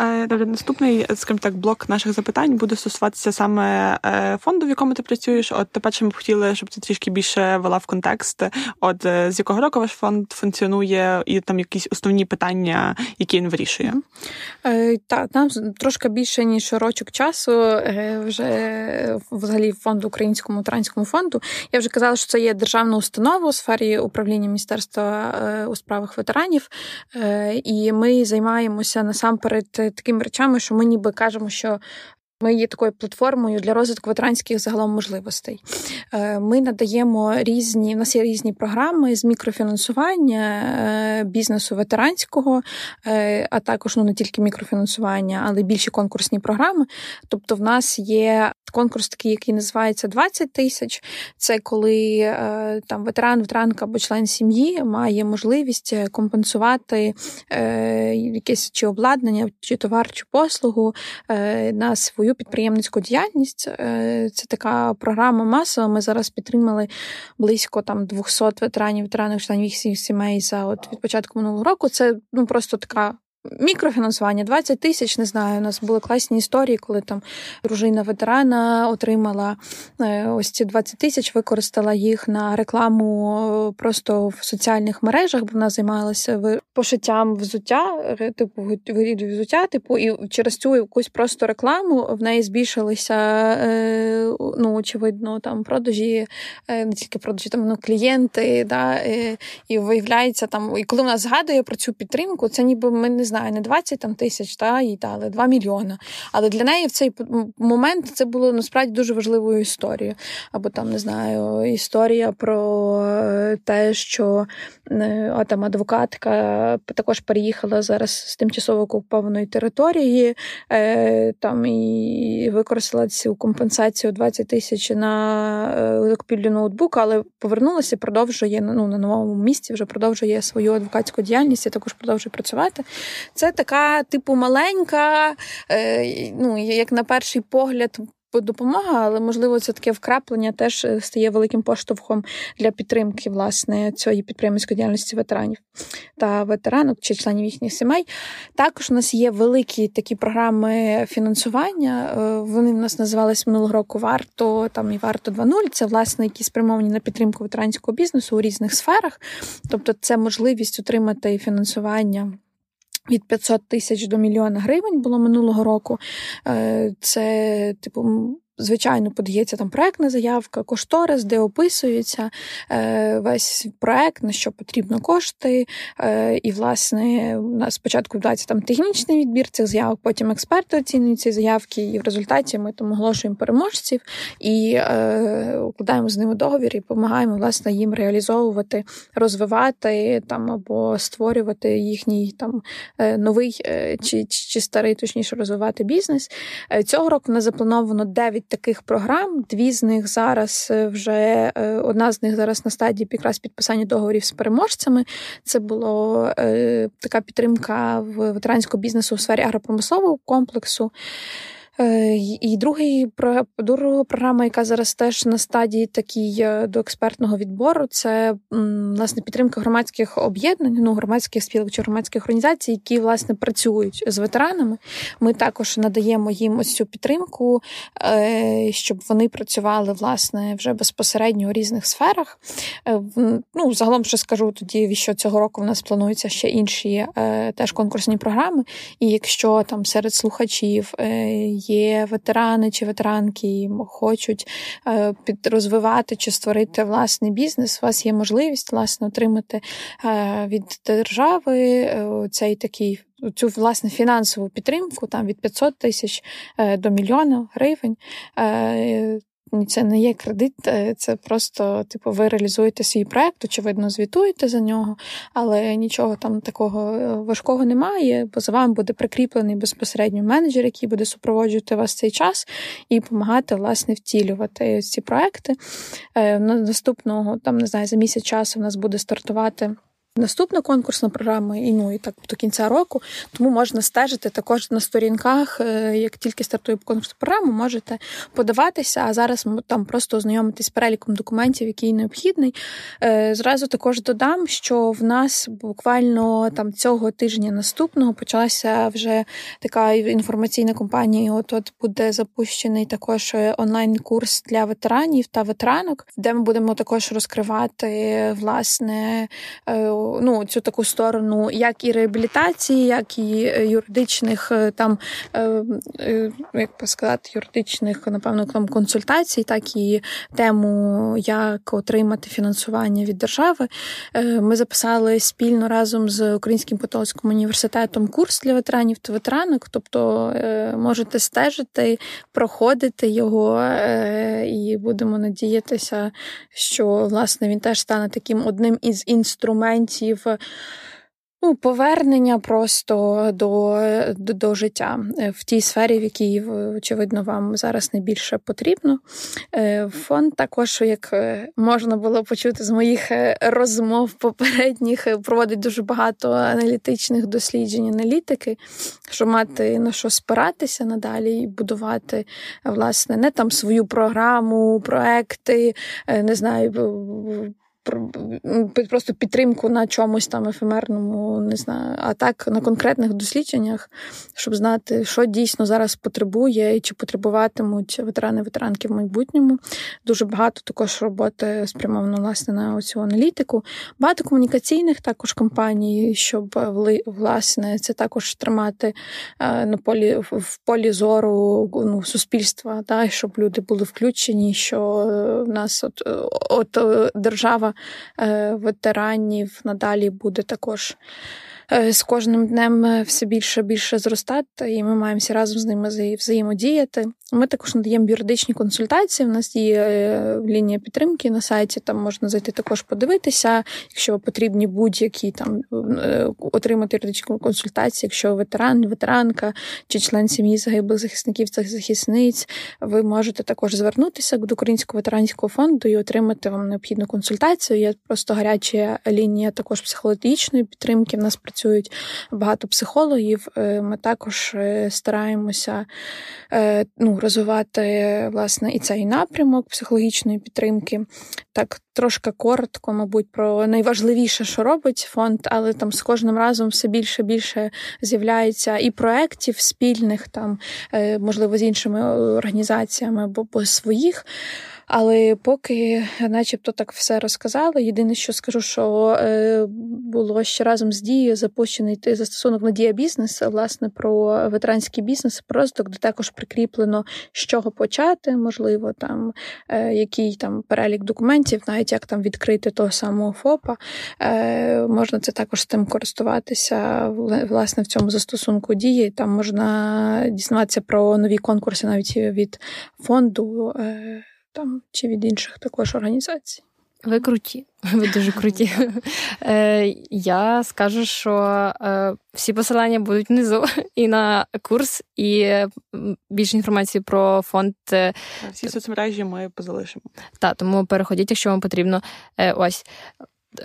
Е, наступний, скажімо так, блок наших запитань буде стосуватися саме е, фонду, в якому ти працюєш. От перше, ми б хотіли, щоб ти трішки більше вела в контекст. От е, з якого року ваш фонд функціонує, і там якісь основні питання, які він вирішує? Так, нам трошки більше ніж рочок часу. Вже взагалі фонду Українському транському фонду. Я вже казала, що це є державна установа у сфері управління міністерства у справах ветеранів, і ми займаємося насамперед перед такими речами, що ми ніби кажемо, що ми є такою платформою для розвитку ветеранських загалом можливостей. Е, ми надаємо різні, у нас є різні програми з мікрофінансування е, бізнесу ветеранського, е, а також ну не тільки мікрофінансування, але більші конкурсні програми. Тобто, в нас є конкурс, такий, який називається 20 тисяч. Це коли там ветеран, ветеранка або член сім'ї має можливість компенсувати якесь чи обладнання, чи товар, чи послугу на свою підприємницьку діяльність. Е, це така програма масова. Ми зараз підтримали близько там 200 ветеранів, ветеранів членів їх сімей за от від початку минулого року. Це ну просто така Мікрофінансування 20 тисяч, не знаю. У нас були класні історії, коли там дружина ветерана отримала е, ось ці 20 тисяч, використала їх на рекламу е, просто в соціальних мережах, бо вона займалася пошиттям взуття, е, типу виріду взуття, типу, і через цю якусь просто рекламу в неї збільшилися, ну, очевидно, там продажі, не тільки продажі, там ну, клієнти, да, і виявляється там, і коли вона згадує про цю підтримку, це ніби ми не знаємо знаю, не 20 там тисяч, та їй дали 2 мільйони. Але для неї в цей момент це було насправді дуже важливою історією. Або там не знаю, історія про е, те, що а, е, там адвокатка також переїхала зараз з тимчасово окупованої території, е, там і використала цю компенсацію 20 тисяч на закупівлю ноутбука, але повернулася, продовжує ну, на новому місці, вже продовжує свою адвокатську діяльність і також продовжує працювати. Це така, типу, маленька, е, ну, як на перший погляд. Допомога, але можливо це таке вкраплення теж е, стає великим поштовхом для підтримки власне цієї підприємницької діяльності ветеранів та ветеранок чи членів їхніх сімей. Також у нас є великі такі програми фінансування. Е, вони в нас називались минулого року варто там і варто 2.0. Це власне які спрямовані на підтримку ветеранського бізнесу у різних сферах. Тобто, це можливість отримати фінансування. Від 500 тисяч до мільйона гривень було минулого року. Е, це, типу, Звичайно, подається там проектна заявка, кошторис, де описується е, весь проект, на що потрібно кошти. Е, і, власне, у нас спочатку вдається там технічний відбір цих заявок, потім експерти оцінюють ці заявки, і в результаті ми там оголошуємо переможців і е, укладаємо з ними договір і допомагаємо власне їм реалізовувати, розвивати там або створювати їхній там е, новий е, чи, чи старий, точніше розвивати бізнес. Е, цього року нас заплановано 9 10 таких програм. Дві з них зараз вже одна з них зараз на стадії якраз підписання договорів з переможцями. Це була така підтримка в ветеранського бізнесу у сфері агропромислового комплексу. Е, і другий друга програма, яка зараз теж на стадії такій е, до експертного відбору, це власне підтримка громадських об'єднань, ну громадських спілок чи громадських організацій, які власне працюють з ветеранами. Ми також надаємо їм ось цю підтримку, е, щоб вони працювали власне вже безпосередньо у різних сферах. Ну загалом ще скажу тоді, що цього року в нас плануються ще інші теж конкурсні програми. І якщо там серед слухачів є ветерани чи ветеранки, і хочуть е, розвивати чи створити власний бізнес, у вас є можливість власне отримати е, від держави е, цей такий. Цю власне фінансову підтримку там від 500 тисяч до мільйона гривень це не є кредит, е, це просто, типу, ви реалізуєте свій проект, очевидно, звітуєте за нього, але нічого там такого е, важкого немає, бо за вами буде прикріплений безпосередньо менеджер, який буде супроводжувати вас цей час і допомагати, власне, втілювати ці проекти. Е, наступного, там, не знаю, за місяць часу в нас буде стартувати. Наступна конкурсна програма і ну і так до кінця року, тому можна стежити також на сторінках. Е, як тільки стартує конкурсна програма, можете подаватися. А зараз там просто ознайомитись з переліком документів, який необхідний. Е, зразу також додам, що в нас буквально там цього тижня наступного почалася вже така інформаційна кампанія. От от буде запущений також е, онлайн-курс для ветеранів та ветеранок, де ми будемо також розкривати власне ну, цю таку сторону, як і реабілітації, як і е, юридичних е, там, е, як сказати, юридичних, напевно, там консультацій, так і тему, як отримати фінансування від держави. Ми записали спільно разом з Українським католицьким університетом курс для ветеранів та ветеранок, тобто можете стежити, проходити його, і будемо надіятися, що власне він теж стане таким одним із інструментів інструментів. Ну, повернення просто до, до до, життя в тій сфері, в якій, очевидно, вам зараз найбільше потрібно. Е, фонд також, як е, можна було почути з моїх е, розмов попередніх, проводить дуже багато аналітичних досліджень, аналітики, щоб мати на що спиратися надалі і будувати власне не там свою програму, проекти, не знаю просто підтримку на чомусь там ефемерному, не знаю, а так на конкретних дослідженнях, щоб знати, що дійсно зараз потребує і чи потребуватимуть ветерани ветеранки в майбутньому. Дуже багато також роботи спрямовано власне на цю аналітику. Багато комунікаційних також кампаній, щоб власне це також тримати е, на полі в полі зору ну, суспільства, та, щоб люди були включені, що в нас от, от держава Е, ветеранів надалі буде також Е, з кожним днем е, все більше більше зростати, і ми маємо всі разом з ними взаємодіяти. Ми також надаємо юридичні консультації. У нас є е, лінія підтримки на сайті. Там можна зайти також подивитися, якщо потрібні будь-які там отримати юридичну консультацію, якщо ветеран, ветеранка чи член сім'ї загиблих захисників та захисниць, ви можете також звернутися до Українського ветеранського фонду і отримати вам необхідну консультацію. Є просто гаряча лінія також психологічної підтримки. В нас працюють багато психологів. Е, ми також е, стараємося е, ну, розвивати власне і цей напрямок психологічної підтримки. Так, трошки коротко, мабуть, про найважливіше, що робить фонд, але там з кожним разом все більше більше з'являється і проєктів спільних, там, можливо, з іншими організаціями або своїх. Але поки, начебто, так все розказала. Єдине, що скажу, що е, було ще разом з дією запущений застосунок Надія бізнес, власне, про ветеранський бізнес, просто де також прикріплено, з чого почати, можливо, там е, який там перелік документів, навіть як там відкрити того самого ФОПа. Е, можна це також з тим користуватися власне в цьому застосунку дії. Там можна дізнатися про нові конкурси навіть від фонду там чи від інших також організацій. Ви круті, ви дуже круті. Е, Я скажу, що е, всі посилання будуть внизу і на курс, і більше інформації про фонд. Е, всі соцмережі ми позалишимо. Так, тому переходіть, якщо вам потрібно. Ось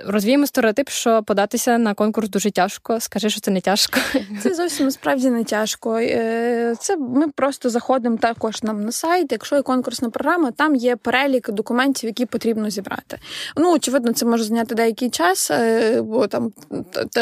розвіємо стереотип, що податися на конкурс дуже тяжко. Скажи, що це не тяжко. Це зовсім справді не тяжко. Е, це ми просто заходимо також нам на сайт. Якщо є конкурсна програма, там є перелік документів, які потрібно зібрати. Ну очевидно, це може зайняти деякий час, е, бо там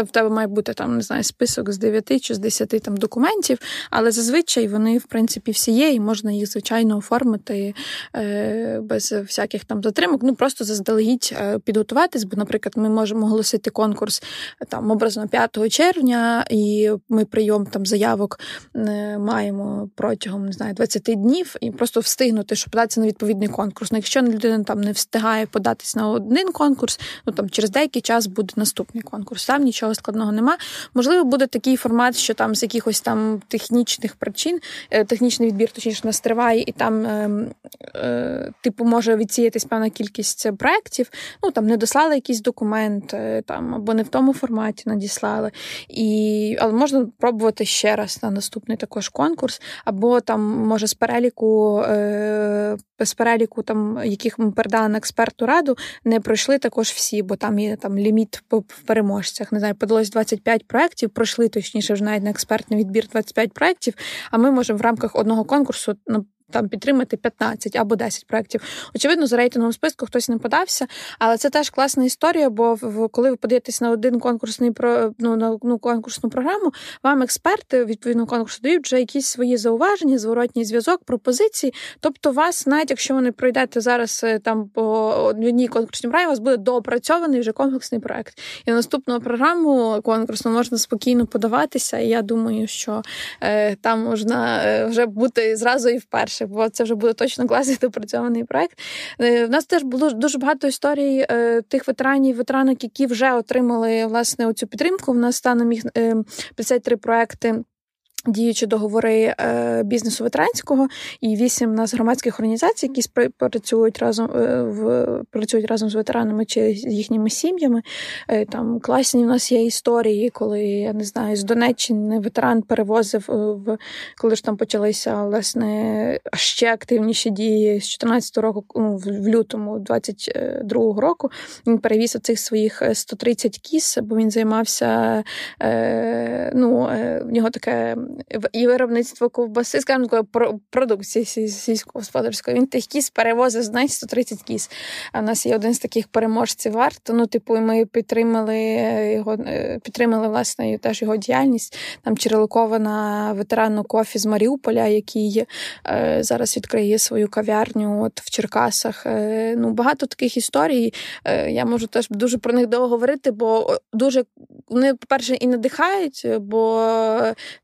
в тебе має бути там не знаю список з 9 чи з 10 там документів, але зазвичай вони в принципі всі є, і можна їх звичайно оформити е, без всяких там затримок. Ну просто заздалегідь підготуватись, бо, наприклад наприклад, ми можемо оголосити конкурс там образно 5 червня, і ми прийом там заявок е, маємо протягом не знаю 20 днів і просто встигнути, щоб податися на відповідний конкурс. Ну, Якщо людина там не встигає податись на один конкурс, ну там через деякий час буде наступний конкурс. Там нічого складного нема. Можливо, буде такий формат, що там з якихось там технічних причин, е, технічний відбір точніше нас триває, і там ем, е, типу може відсіятись певна кількість проєктів. Ну там не дослали якісь документ е, там або не в тому форматі надіслали. І, Але можна пробувати ще раз на наступний також конкурс, або там може з переліку е, з переліку, там яких ми передали на експерту раду, не пройшли також всі, бо там є там ліміт по переможцях. Не знаю, подалось 25 проєктів, пройшли точніше вже навіть на експертний відбір 25 проєктів. А ми можемо в рамках одного конкурсу ну, там підтримати 15 або 10 проєктів. Очевидно, за рейтинговим списку хтось не подався, але це теж класна історія. Бо в коли ви подаєтесь на один конкурсний про ну, на ну, конкурсну програму, вам експерти відповідно конкурсу дають вже якісь свої зауваження, зворотній зв'язок, пропозиції. Тобто, вас, навіть якщо ви не пройдете зараз е, там по одній конкурсній програмі, у вас буде доопрацьований вже комплексний проект. І на наступну програму конкурсну можна спокійно подаватися. І я думаю, що е, там можна е, вже бути зразу і вперше перше, бо це вже буде точно класний допрацьований проект. У е, нас теж було дуже багато історій е, тих ветеранів, ветеранок, які вже отримали власне оцю підтримку. У нас станом їх 53 е, проекти. Діючі договори е, бізнесу ветеранського і вісім нас громадських організацій, які працюють разом е, в працюють разом з ветеранами чи з їхніми сім'ями. Е, там класні в нас є історії, коли я не знаю, з Донеччини ветеран перевозив в коли ж там почалися власне ще активніші дії з 2014 року, ну, в лютому 22-го року. Він перевіз оцих своїх 130 кіс, бо він займався. Ну, в нього таке і виробництво ковбаси, скажімо, продукції сільськогосподарської. Він тих кіс перевозив знаєте, 130 кіс. А в нас є один з таких переможців варто. Ну, типу, ми підтримали його, е, підтримали власне теж його діяльність. Там череликована ветеранну кофі з Маріуполя, який е, зараз відкриє свою кав'ярню от в Черкасах. Е, ну, Багато таких історій. Е, я можу теж дуже про них довго говорити, бо дуже вони, по-перше, і надихають, бо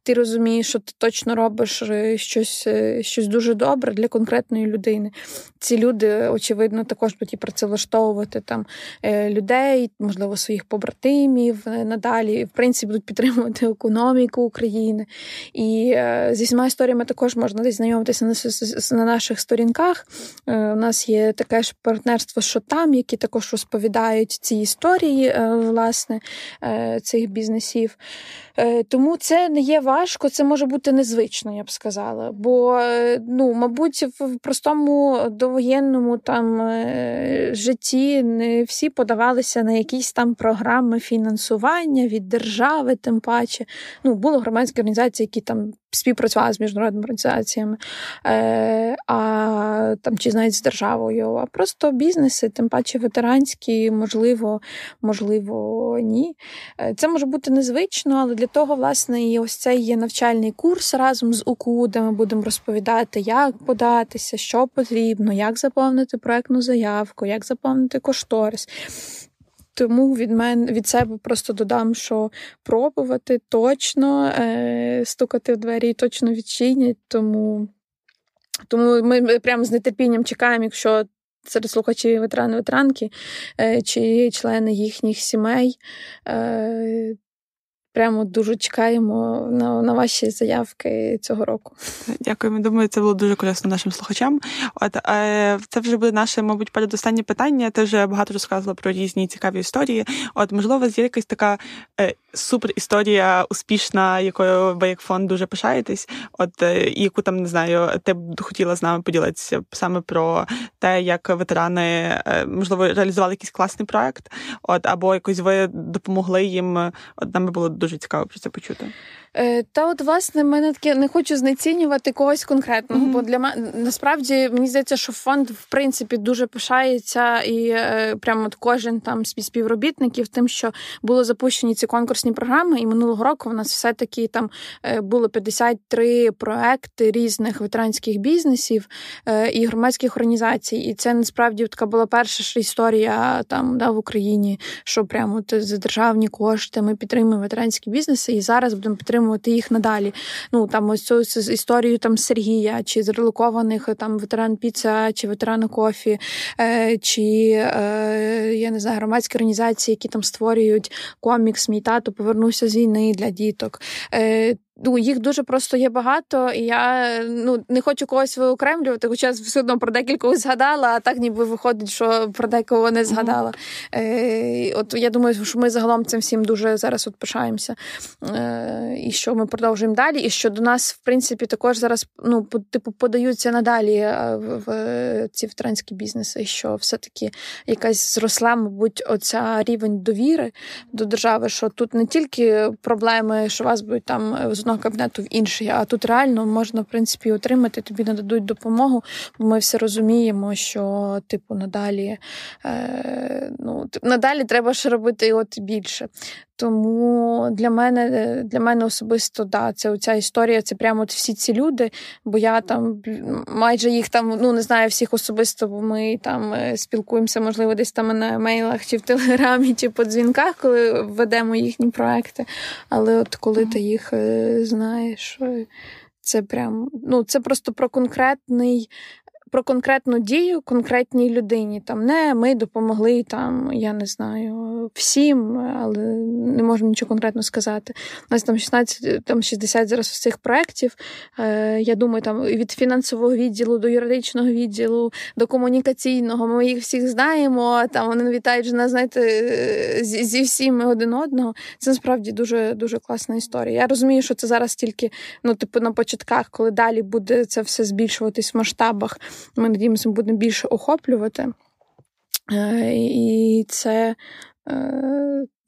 ти розумієш розумієш, що ти точно робиш е, щось е, щось дуже добре для конкретної людини. Ці люди, очевидно, також будуть працевлаштовувати там е, людей, можливо, своїх побратимів надалі, в принципі, будуть підтримувати економіку України. І зі всіма історіями також можна десь знайомитися на, на наших сторінках. У нас є таке ж партнерство, що там, які також розповідають ці історії, власне, цих бізнесів. Тому це не є важко це може бути незвично, я б сказала. Бо, е, ну, мабуть, в простому довоєнному там е, житті не всі подавалися на якісь там програми фінансування від держави, тим паче. Ну, було громадські організації, які там співпрацювали з міжнародними організаціями, е, а там чи навіть з державою, а просто бізнеси, тим паче ветеранські, можливо, можливо, ні. Е, це може бути незвично, але для того, власне, і ось цей є навчальний курс разом з УКУ, де ми будемо розповідати, як податися, що потрібно, як заповнити проектну заявку, як заповнити кошторис. Тому від мене від себе просто додам, що пробувати точно е, стукати в двері і точно відчинять. Тому тому ми прямо з нетерпінням чекаємо, якщо серед слухачів ветерани ветеранки е, чи члени їхніх сімей. Е, прямо дуже чекаємо на на ваші заявки цього року. Дякуємо. Думаю, це було дуже корисно нашим слухачам. От е, це вже буде наше, мабуть, передостаннє питання. Ти вже багато розказувала про різні цікаві історії. От, можливо, вас є якась така е, супер історія успішна, якою ви як фонд дуже пишаєтесь. От е, яку там не знаю, ти б хотіла з нами поділитися саме про те, як ветерани можливо реалізували якийсь класний проект, от або якось ви допомогли їм. От нам було дуже цікаво про це почути. Е, та от власне мене таке не хочу знецінювати когось конкретного, mm-hmm. бо для мене насправді мені здається, що фонд в принципі дуже пишається, і е, прямо от кожен там співробітників тим, що були запущені ці конкурсні програми, і минулого року в нас все таки там е, було 53 проекти різних ветеранських бізнесів е, і громадських організацій. І це насправді така була перша ж історія там да, в Україні, що прямо за державні кошти ми підтримуємо ветеранські бізнеси, і зараз будемо підтримувати підтримувати їх надалі. Ну там ось цю історію там Сергія, чи з релокованих там ветеран піца, чи ветеран кофі, е, чи е, я не знаю, громадські організації, які там створюють комікс, мій тато повернувся з війни для діток. Е, Ну, їх дуже просто є багато, і я ну не хочу когось виокремлювати, хоча все одно про декількох згадала, а так ніби виходить, що про декого не згадала. Mm-hmm. Е, От я думаю, що ми загалом цим всім дуже зараз от пишаємося. Е, І що ми продовжуємо далі. І що до нас, в принципі, також зараз ну, по, типу подаються надалі е, в, в ці ветеранські бізнеси, і що все-таки якась зросла, мабуть, оця рівень довіри до держави, що тут не тільки проблеми, що вас будуть там з одного кабінету в інший, а тут реально можна, в принципі, отримати, тобі нададуть допомогу, бо ми все розуміємо, що, типу, надалі е, ну, надалі треба ще робити от більше. Тому для мене для мене особисто да, це оця історія, це прямо от всі ці люди, бо я там майже їх там ну не знаю всіх особисто, бо ми там е, спілкуємося, можливо, десь там на мейлах, чи в телеграмі, чи по дзвінках, коли ведемо їхні проекти. Але от коли ти їх е, знаєш, це прям ну це просто про конкретний про конкретну дію конкретній людині. Там не ми допомогли там, я не знаю, всім, але не можу нічого конкретно сказати. У нас там 16, там 60 зараз цих проєктів. Е, Я думаю, там від фінансового відділу до юридичного відділу, до комунікаційного. Ми їх всіх знаємо. Там вони вітають нас, знаєте, зі, зі всіми один одного. Це насправді дуже дуже класна історія. Я розумію, що це зараз тільки ну, типу, на початках, коли далі буде це все збільшуватись в масштабах. Ми надіємося, будемо більше охоплювати. Е, і це, е,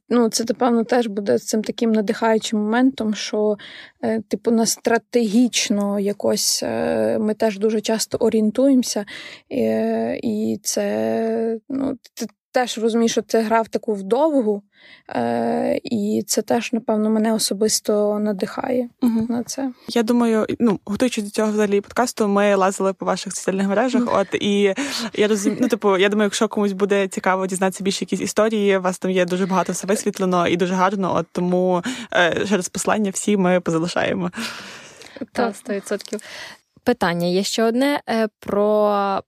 ну, це, напевно, теж буде цим таким надихаючим моментом, що, е, типу, на стратегічно якось ми теж дуже часто орієнтуємося, і це ну, теж розумію, що це грав таку вдовгу, е, і це теж, напевно, мене особисто надихає угу. на це. Я думаю, ну готуючись до цього взагалі подкасту, ми лазили по ваших соціальних мережах. От і я розумію, ну типу, я думаю, якщо комусь буде цікаво дізнатися більше якісь історії, у вас там є дуже багато все висвітлено і дуже гарно. От тому е, через послання всі ми позалишаємо. Так, 100%. Питання є ще одне е, про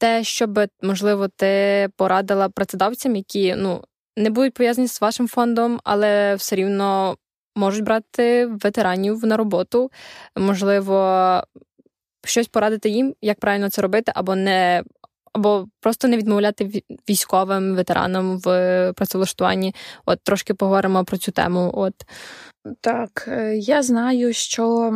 те, щоб можливо ти порадила працедавцям, які ну не будуть пов'язані з вашим фондом, але все рівно можуть брати ветеранів на роботу, можливо, щось порадити їм, як правильно це робити, або не. Або просто не відмовляти військовим ветеранам в працевлаштуванні. От трошки поговоримо про цю тему. От так, е, я знаю, що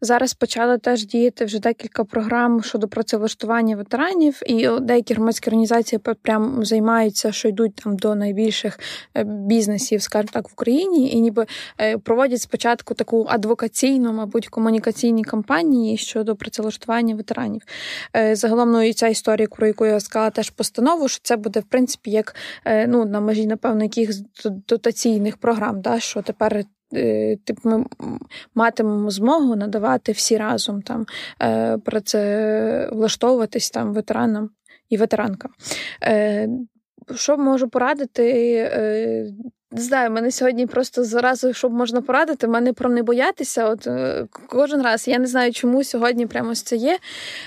зараз почали теж діяти вже декілька програм щодо працевлаштування ветеранів, і деякі громадські організації прям займаються, що йдуть там до найбільших е, бізнесів, скажімо так, в Україні, і ніби е, проводять спочатку таку адвокаційну, мабуть, комунікаційні кампанії щодо працевлаштування ветеранів. Загалом ну, і ця історія, про яку я сказала, теж постанову, що це буде в принципі як ну на межі, напевно, якихось дотаційних програм. да, що тепер е, тип, ми матимемо змогу надавати всі разом там е, про це влаштовуватись там ветеранам і ветеранкам. Е, що можу порадити? Не знаю, мене сьогодні просто зразу, щоб можна порадити, мене про не боятися. От е, кожен раз я не знаю, чому сьогодні прямо це є.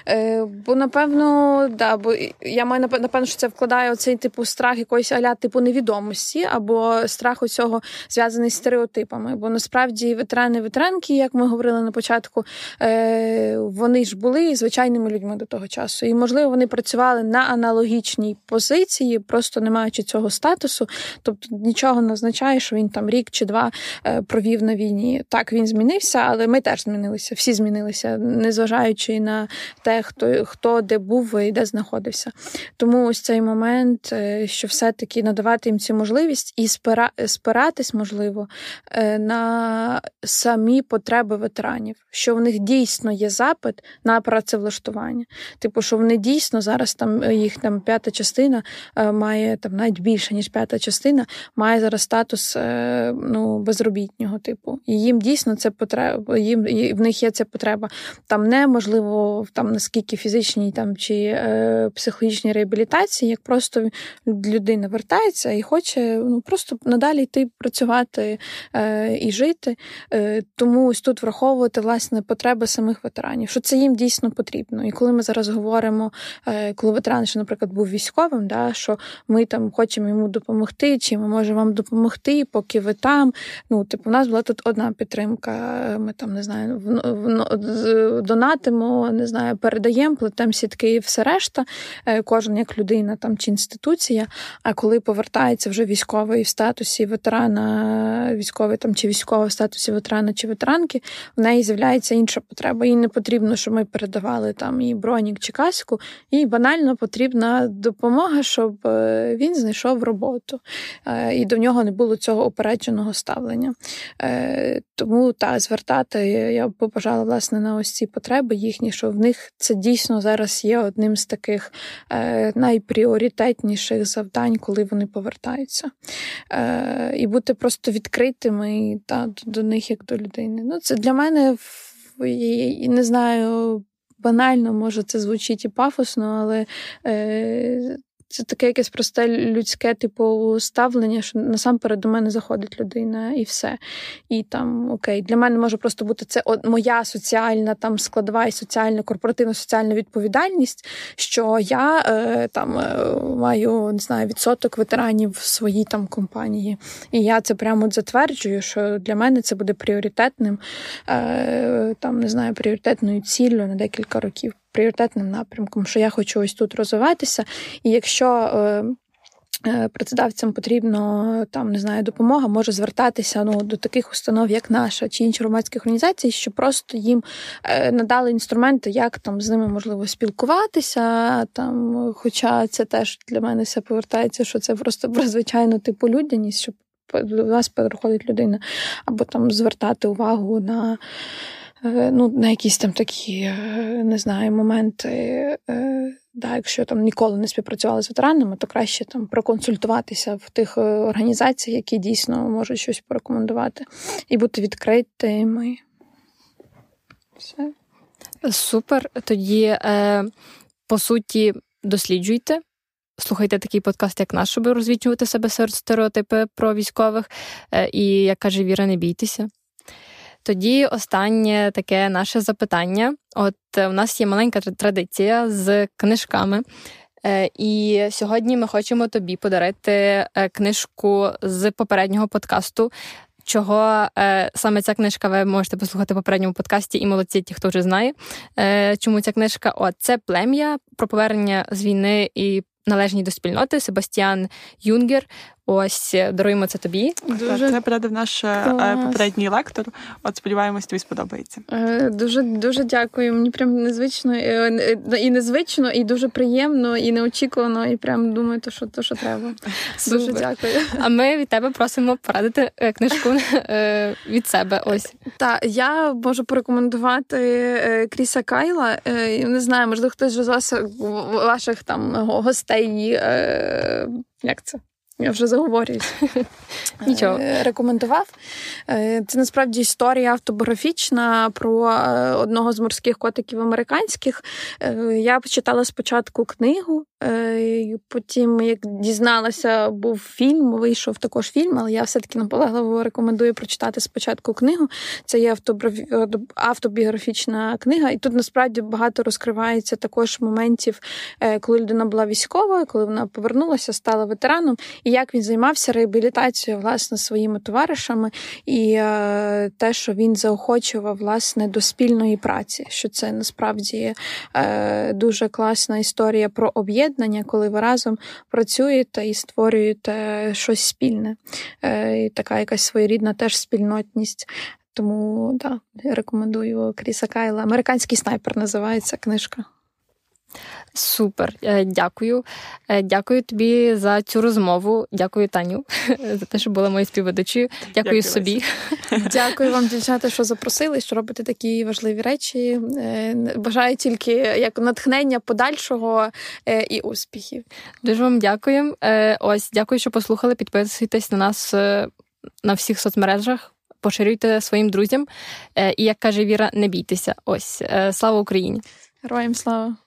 Е, бо напевно, да, бо я маю напевно, що це вкладає оцей типу страх якоїсь аля типу невідомості, або страх усього зв'язаний з стереотипами. Бо насправді ветерани, ветеранки, як ми говорили на початку, е, вони ж були звичайними людьми до того часу. І можливо вони працювали на аналогічній позиції, просто не маючи цього статусу. Тобто нічого не означає, що він там рік чи два е, провів на війні. Так, він змінився, але ми теж змінилися, всі змінилися, незважаючи на те, хто хто де був і де знаходився. Тому ось цей момент, е, що все-таки надавати їм цю можливість і спира, спиратись, можливо, е, на самі потреби ветеранів, що в них дійсно є запит на працевлаштування. Типу, що вони дійсно зараз там їх там п'ята частина має там навіть більше ніж п'ята частина, має зараз статус е, ну, безробітнього типу. І їм дійсно це потреба, їм в них є ця потреба. Там неможливо там наскільки фізичній там чи е, психологічній реабілітації, як просто людина вертається і хоче ну, просто надалі йти працювати е, і жити. Е, Тому ось тут враховувати власне потреби самих ветеранів, що це їм дійсно потрібно. І коли ми зараз говоримо, е, коли ветеран, що, наприклад, був військовим, да, що ми там хочемо йому допомогти, чи ми можемо вам допомогти, поки ви там. Ну, типу, у нас була тут одна підтримка. Ми там не знаю, донатимо, не знаю, передаємо, плетемо сітки і все решта. Е, кожен як людина там чи інституція. А коли повертається вже військовий в статусі ветерана, військовий там чи військовий в статусі ветерана чи ветеранки, в неї з'являється інша потреба. Їй не потрібно, щоб ми передавали там і бронік чи каську, їй банально потрібна допомога, щоб е, він знайшов роботу. Е, і до нього не було цього опередженого ставлення. Е, тому та звертати я б побажала власне на ось ці потреби їхні, що в них це дійсно зараз є одним з таких е, найпріоритетніших завдань, коли вони повертаються. Е, і бути просто відкритими та, до них як до людини. Ну, Це для мене і не знаю. Банально, може, це звучить і пафосно, але е, це таке якесь просте людське, типу, ставлення, що насамперед до мене заходить людина і все. І там, окей, для мене може просто бути це моя соціальна там складова і соціальна, корпоративна соціальна відповідальність, що я е, там е, маю не знаю, відсоток ветеранів в своїй там компанії. І я це прямо затверджую, що для мене це буде пріоритетним, е, там не знаю, пріоритетною ціллю на декілька років пріоритетним напрямком, що я хочу ось тут розвиватися. І якщо е, е, Працедавцям потрібно там не знаю допомога, може звертатися ну до таких установ, як наша чи інші громадських організацій, що просто їм е, надали інструменти, як там з ними можливо спілкуватися. Там, хоча це теж для мене все повертається, що це просто про типу людяність, щоб до вас приходить людина, або там звертати увагу на. Е, ну, на якісь там такі, е, не знаю, моменти. Е, да, Якщо там ніколи не співпрацювали з ветеранами, то краще там проконсультуватися в тих організаціях, які дійсно можуть щось порекомендувати, і бути відкритими. Все. Супер. Тоді, е, по суті, досліджуйте. Слухайте такий подкаст, як наш, щоб розвідчувати себе стереотипи про військових. І як каже Віра, не бійтеся. Тоді останнє таке наше запитання. От е, у нас є маленька традиція з книжками. Е, і сьогодні ми хочемо тобі подарити е, книжку з попереднього подкасту. Чого саме ця книжка ви можете послухати в попередньому подкасті, і молодці, ті, хто вже знає, е, чому ця книжка? От це плем'я про повернення з війни і належні до спільноти Себастьян Юнгер. Ось даруємо це тобі. Дуже це порадив наш е, клас. попередній лектор. От сподіваємось, тобі сподобається. Е, дуже дуже дякую. Мені прям незвично е, і незвично, і дуже приємно, і неочікувано. І прям думаю, то що то, що треба. Супер. Дуже дякую. А ми від тебе просимо порадити книжку від себе. Ось так, я можу порекомендувати Кріса Кайла. Не знаю, можливо, хтось з вас ваших там гостей. Як це? Я вже заговорююсь. Нічого. Е, рекомендував. Е, це насправді історія автобіографічна про е, одного з морських котиків американських. Я почитала спочатку книгу, потім, як дізналася, був фільм, вийшов також фільм, але я все-таки наполегливо рекомендую прочитати спочатку книгу. Це є автобіографічна книга, і тут насправді багато розкривається також моментів, е, коли людина була військовою, коли вона повернулася, стала ветераном, і як він займався реабілітацією власне своїми товаришами, і е, те, що він заохочував власне до спільної праці, що це насправді дуже класна історія про об'єднання об'єднання, коли ви разом працюєте і створюєте щось спільне, е, і така якась своєрідна теж спільнотність. Тому да, рекомендую Кріса Кайла. Американський снайпер називається книжка. Супер, е, дякую. Е, дякую тобі за цю розмову. Дякую, Таню, за те, що була моєю співведучою. Дякую, дякую собі. Дякую вам, дівчата, що запросили, що робите такі важливі речі. Е, бажаю тільки як натхнення подальшого і успіхів. Дуже вам дякую. Ось, дякую, що послухали. Підписуйтесь на нас на всіх соцмережах. Поширюйте своїм друзям. І як каже Віра, не бійтеся. Ось слава Україні! Героям слава!